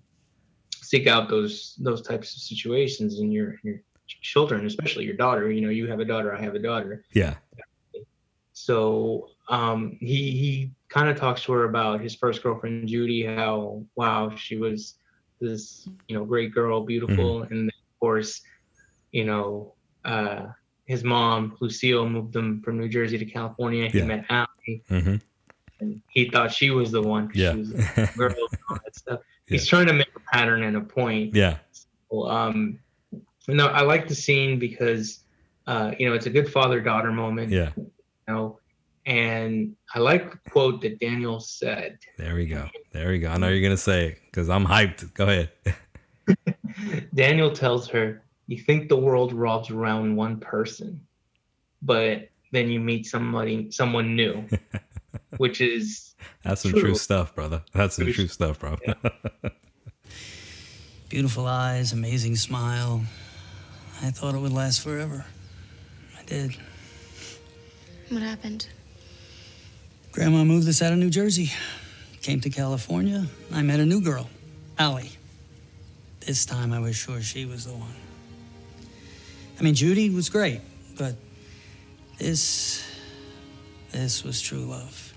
seek out those those types of situations in your your children, especially your daughter. You know, you have a daughter, I have a daughter. yeah, So um, he he kind of talks to her about his first girlfriend Judy, how wow she was this you know great girl, beautiful, and then, of course, you know uh, his mom Lucille moved them from New Jersey to California. He Yeah. met Ali, mm-hmm. and he thought she was the one. Yeah. She was a girl and all that stuff. He's trying to make a pattern and a point. yeah, Well, um, no, I like the scene because, uh, you know, it's a good father daughter moment. yeah. You know, and I like the quote that Daniel said. There we go. There we go. I know you're gonna say it because I'm hyped. Go ahead. Daniel tells her, "You think the world revolves around one person, but then you meet somebody, someone new, which is That's some true, True. stuff, brother. That's some True true stuff, bro. Beautiful eyes, amazing smile. I thought it would last forever. I did. What happened? Grandma moved us out of New Jersey. Came to California. I met a new girl, Ali. This time I was sure she was the one. I mean, Judy was great, but this. This was true love.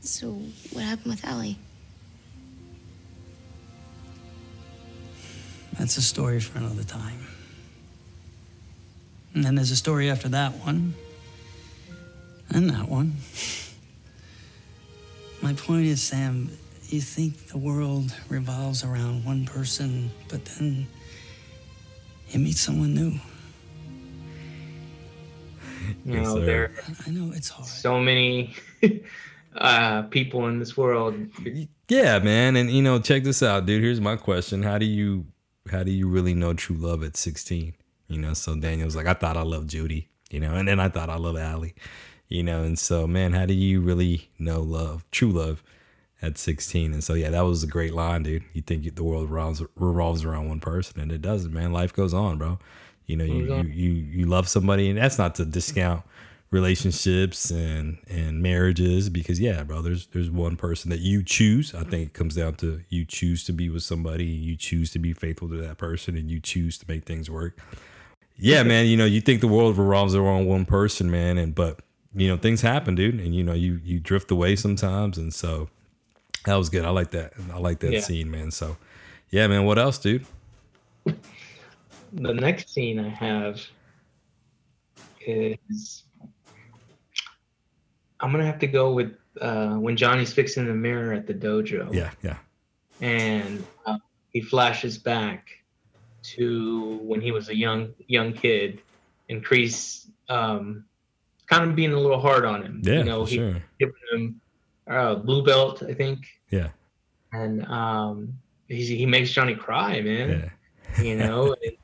So, what happened with Ali? That's a story for another time. And then there's a story after that one. And that one. My point is, Sam, you think the world revolves around one person, but then you meet someone new. you know sir. there I know it's hard. are so many uh, people in this world. Yeah, man. And you know, check this out, dude. Here's my question. How do you how do you really know true love at 16? You know, so Daniel's like, I thought I loved Judy, you know, and then I thought I loved Ali. You know, and so man, how do you really know love, true love at 16? And so yeah, that was a great line, dude. You think the world revolves, revolves around one person and it doesn't, man. Life goes on, bro. You know, you, you you you love somebody and that's not to discount relationships and and marriages because yeah bro there's there's one person that you choose i think it comes down to you choose to be with somebody you choose to be faithful to that person and you choose to make things work yeah man you know you think the world revolves around one person man and but you know things happen dude and you know you you drift away sometimes and so that was good. I like that. I like that Yeah. scene man. So yeah man what else dude? The next scene I have is I'm gonna have to go with uh, when Johnny's fixing the mirror at the dojo. yeah yeah. And uh, he flashes back to when he was a young young kid, and um, kind of being a little hard on him. yeah you know, he sure giving him uh, blue belt, I think, yeah and um, he's, he makes Johnny cry, man. yeah You know, and,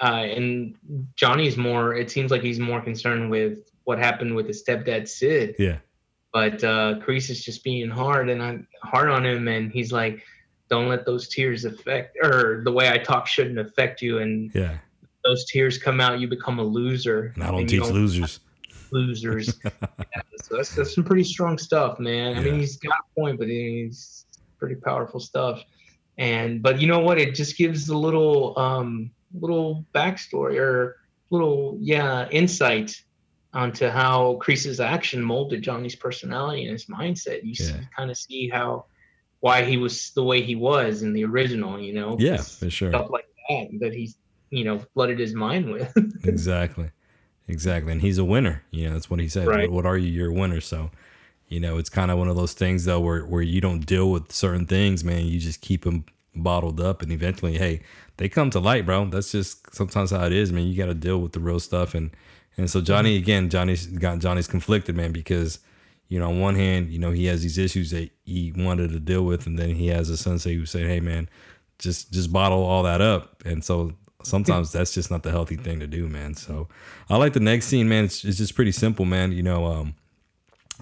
uh, and Johnny's more. It seems like he's more concerned with what happened with his stepdad Sid yeah but uh Kreese is just being hard and I'm hard on him and he's like don't let those tears affect or the way I talk shouldn't affect you. And yeah. those tears come out you become a loser. And i don't you teach losers. Losers. Yeah, so that's, that's some pretty strong stuff man. I mean he's got a point but he's pretty powerful stuff. And but you know what? It just gives a little um little backstory or little yeah insight onto how Kreese's action molded Johnny's personality and his mindset. You Yeah. kind of see how why he was the way he was in the original. You know, yeah for sure. stuff like that that he's you know flooded his mind with. exactly. Exactly. And he's a winner. You know that's what he said. Right. what, what are you? You're a winner. So you know it's kind of one of those things though where, where you don't deal with certain things man. You just keep them bottled up and eventually hey they come to light bro. That's just sometimes how it is man. You got to deal with the real stuff. And and so johnny mm-hmm. again johnny's got johnny's conflicted man because you know on one hand you know he has these issues that he wanted to deal with and then he has a sensei who said hey man just just bottle all that up. And so sometimes that's just not the healthy thing to do man. So i like the next scene man. It's, it's just pretty simple man. You know um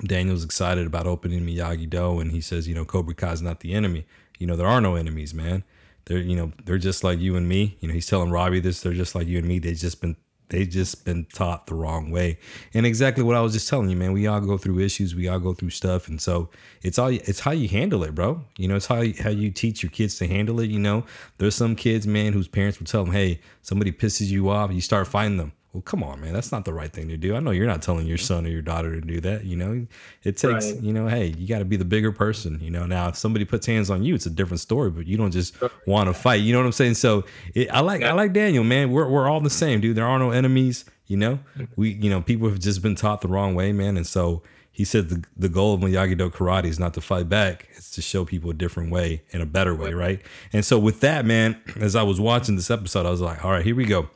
daniel's excited about opening miyagi do and he says you know cobra kai's not the enemy. You know there are no enemies man. They're you know they're just like you and me. You know he's telling robby this they're just like you and me. They've just been they've just been taught the wrong way. And exactly what i was just telling you man we all go through issues we all go through stuff. And so it's all it's how you handle it bro. You know it's how you, how you teach your kids to handle it you know. There's some kids man whose parents will tell them hey somebody pisses you off you start fighting them well come on man. That's not the right thing to do. I know you're not telling your son or your daughter to do that you know? It takes Right. you know hey you got to be the bigger person you know? Now if somebody puts hands on you it's a different story but you don't just want to fight you know what i'm saying? So it, i like i like daniel man. We're, we're all the same dude. There are no enemies you know? Mm-hmm. We you know people have just been taught the wrong way man and so he said the, the goal of Miyagi Do karate is not to fight back, it's to show people a different way and a better way, right? And so with that, man, as I was watching this episode, I was like, all right, here we go.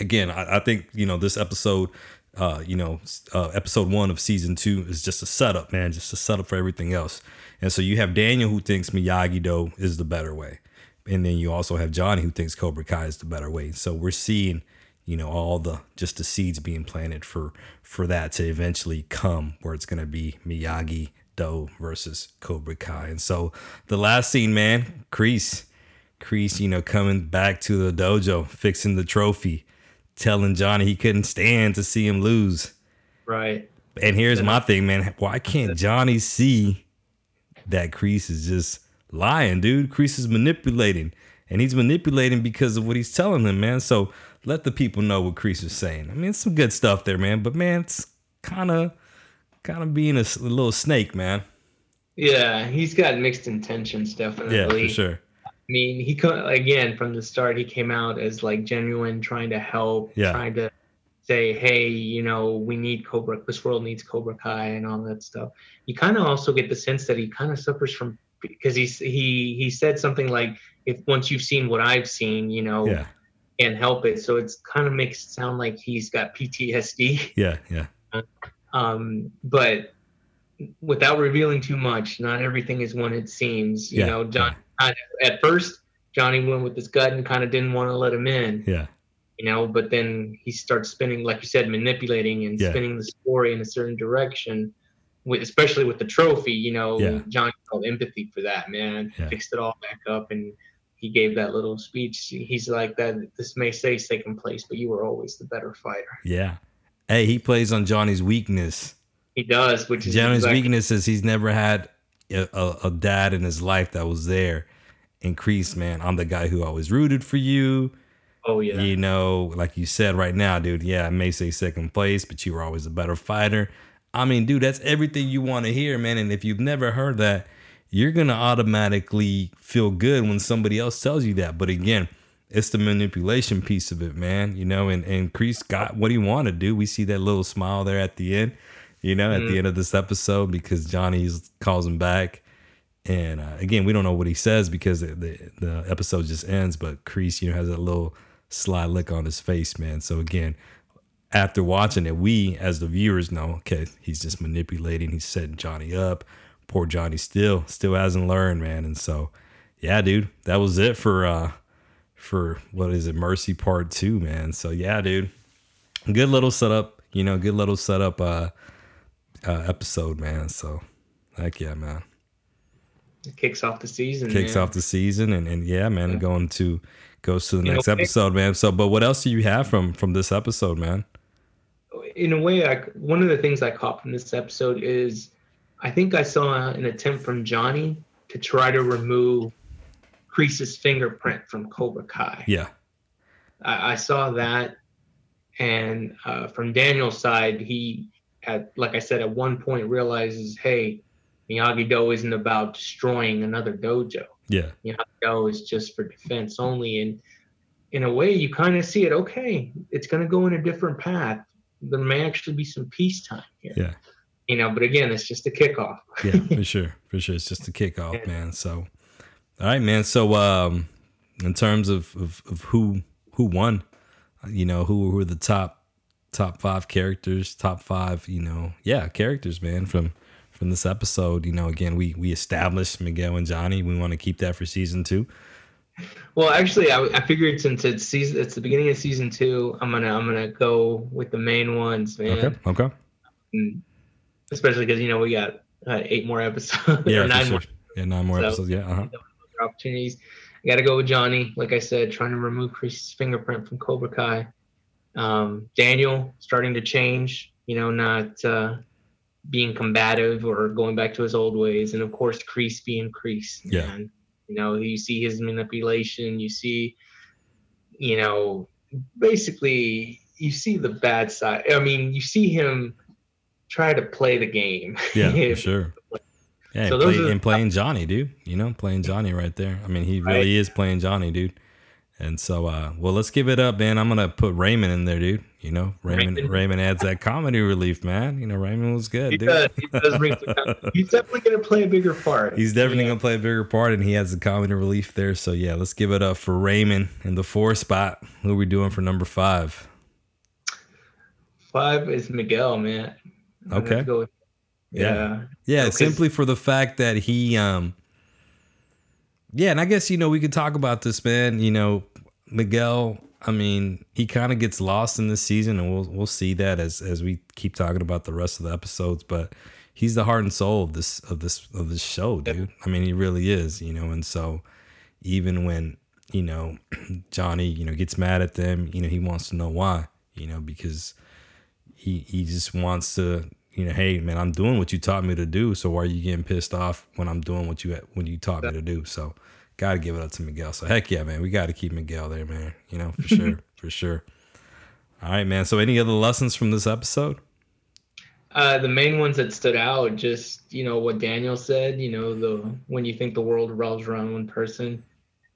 Again, I, I think, you know, this episode, uh, you know, uh, episode one of season two is just a setup, man, just a setup for everything else. And so you have Daniel who thinks Miyagi Do is the better way. And then you also have Johnny who thinks Cobra Kai is the better way. So we're seeing you know all the just the seeds being planted for for that to eventually come where it's to be Miyagi Do versus Cobra Kai. And so the last scene, man, Kreese, Kreese, you know, coming back to the dojo, fixing the trophy, telling Johnny he couldn't stand to see him lose. Right. And here's my thing, man. Why can't Johnny see that Kreese is just lying, dude? Kreese is manipulating. And he's manipulating because of what he's telling him, man. So let the people know what Kreese is saying. I mean, it's some good stuff there, man. But man, it's kind of, kind of being a little snake, man. Yeah, he's got mixed intentions, definitely. Yeah, for sure. I mean, he co- again from the start he came out as like genuine, trying to help, Yeah. trying to say, hey, you know, we need Cobra. This world needs Cobra Kai and all that stuff. You kind of also get the sense that he kind of suffers from because he's he he said something like, if once you've seen what I've seen, you know, Yeah, can't help it. So it's kind of makes it sound like he's got PTSD. yeah, yeah, um, but without revealing too much, not everything is what it seems. You Yeah, know, John. Kind of, at first, Johnny went with his gut and kind of didn't want to let him in. yeah, You know, but then he starts spinning, like you said, manipulating and Yeah. spinning the story in a certain direction. With, especially with the trophy, you know, Yeah. Johnny felt empathy for that man, Yeah. fixed it all back up, and he gave that little speech. He's like that. This may say second place, but you were always the better fighter. yeah. Hey, he plays on Johnny's weakness. He does, which is Johnny's exactly- weakness is he's never had a, a, dad in his life that was there. Increase, man. I'm the guy who always rooted for you. Oh yeah. You know, like you said right now, dude. Yeah, I may say second place, but you were always a better fighter. I mean, dude, that's everything you want to hear, man. And if you've never heard that, you're gonna automatically feel good when somebody else tells you that. But again, it's the manipulation piece of it, man. You know, and and Kreese got what he wanted, do? We see that little smile there at the end, you know, at the end of this episode because Johnny calls him back. And uh, again, we don't know what he says because the, the, the episode just ends. But Kreese, you know, has that little sly look on his face, man. So again, after watching it, we as the viewers know, okay, he's just manipulating. He's setting Johnny up. Poor Johnny still still hasn't learned, man. And so, yeah, dude, that was it for uh for what is it, Mercy Part Two, man. So yeah, dude, good little setup. You know, good little setup uh, uh episode, man. So, heck yeah, man It kicks off the season. kicks man. off the season and, and yeah man going to goes to the You next it- episode man so but what else do you have from from this episode man In a way, I, one of the things I caught from this episode is I think I saw an attempt from Johnny to try to remove Kreese's fingerprint from Cobra Kai. yeah I, I saw that, and uh, from Daniel's side, he had, like I said, at one point realizes, hey, Miyagi Do isn't about destroying another dojo. yeah Miyagi Do is just for defense only. And in a way, you kind of see it. Okay, it's going to go in a different path. There may actually be some peacetime here. yeah You know, but again, it's just a kickoff. yeah for sure for sure it's just a kickoff man so all right man so um in terms of of, of who who won you know who were the top top five characters top five you know yeah characters man from from this episode you know again we we established miguel and johnny we want to keep that for season two Well, actually, I, I figured since it's season, it's the beginning of season two, I'm gonna I'm gonna go with the main ones, man. okay okay And especially because you know we got uh, eight more episodes yeah or nine sure. more yeah nine more So- episodes yeah uh-huh. opportunities. I got to go with Johnny. Like I said, trying to remove Chris's fingerprint from Cobra Kai. Um, Daniel starting to change. You know, not uh, being combative or going back to his old ways, and of course, Kreese being Kreese. Yeah. man. You know, you see his manipulation. You see, you know, basically, you see the bad side. I mean, you see him try to play the game. Yeah, for sure. Yeah, So and, play, and playing Johnny, dude. You know, playing Johnny right there. I mean, he really Right. is playing Johnny, dude. And so, uh, well, let's give it up, man. I'm gonna put Raymond in there, dude. You know, Raymond. Raymond, Raymond adds that comedy relief, man. You know, Raymond was good, He dude. does. He does bring some- He's definitely to play a bigger part. He's definitely Yeah. gonna play a bigger part, and he has the comedy relief there. So yeah, let's give it up for Raymond in the four spot. Who are we doing for number five? Five is Miguel, man. I'm Okay. Yeah. yeah. Yeah, Okay. simply for the fact that he um Yeah, and I guess you know we could talk about this man, you know, Miguel, I mean, he kind of gets lost in this season and we'll we'll see that as as we keep talking about the rest of the episodes, but he's the heart and soul of this of this of this show, dude. I mean, he really is, you know, and so even when, you know, Johnny, you know, gets mad at them, you know, he wants to know why, you know, because he he just wants to you know hey man i'm doing what you taught me to do so why are you getting pissed off when i'm doing what you when you taught me to do so gotta give it up to miguel so heck yeah man we gotta keep miguel there man you know for sure for sure all right man so any other lessons from this episode Uh, the main ones that stood out, just you know what Daniel said. You know the when you think the world revolves around one person,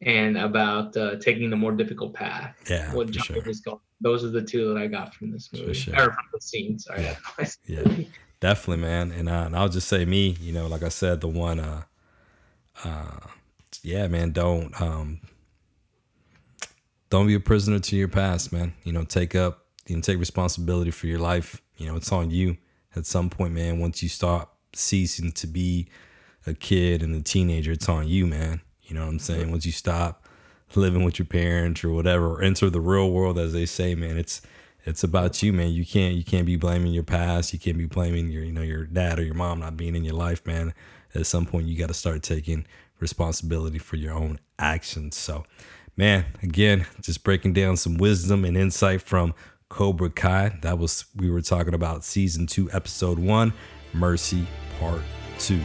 and about uh, taking the more difficult path. Yeah, what Johnny sure. was going. Those are the two that I got from this movie, sure. or from the scene. Sorry. yeah. Definitely man. And, uh, and i'll just say me you know like i said the one uh uh yeah man don't um don't be a prisoner to your past man. You know take up you know take responsibility for your life. You know it's on you at some point man. Once you start ceasing to be a kid and a teenager it's on you man. You know what i'm saying? Once you stop living with your parents or whatever enter the real world as they say man it's it's about you man. You can't you can't be blaming your past. You can't be blaming your you know your dad or your mom not being in your life man. At some point you got to start taking responsibility for your own actions. So man again just breaking down some wisdom and insight from cobra kai. That was we were talking about season two episode one mercy part two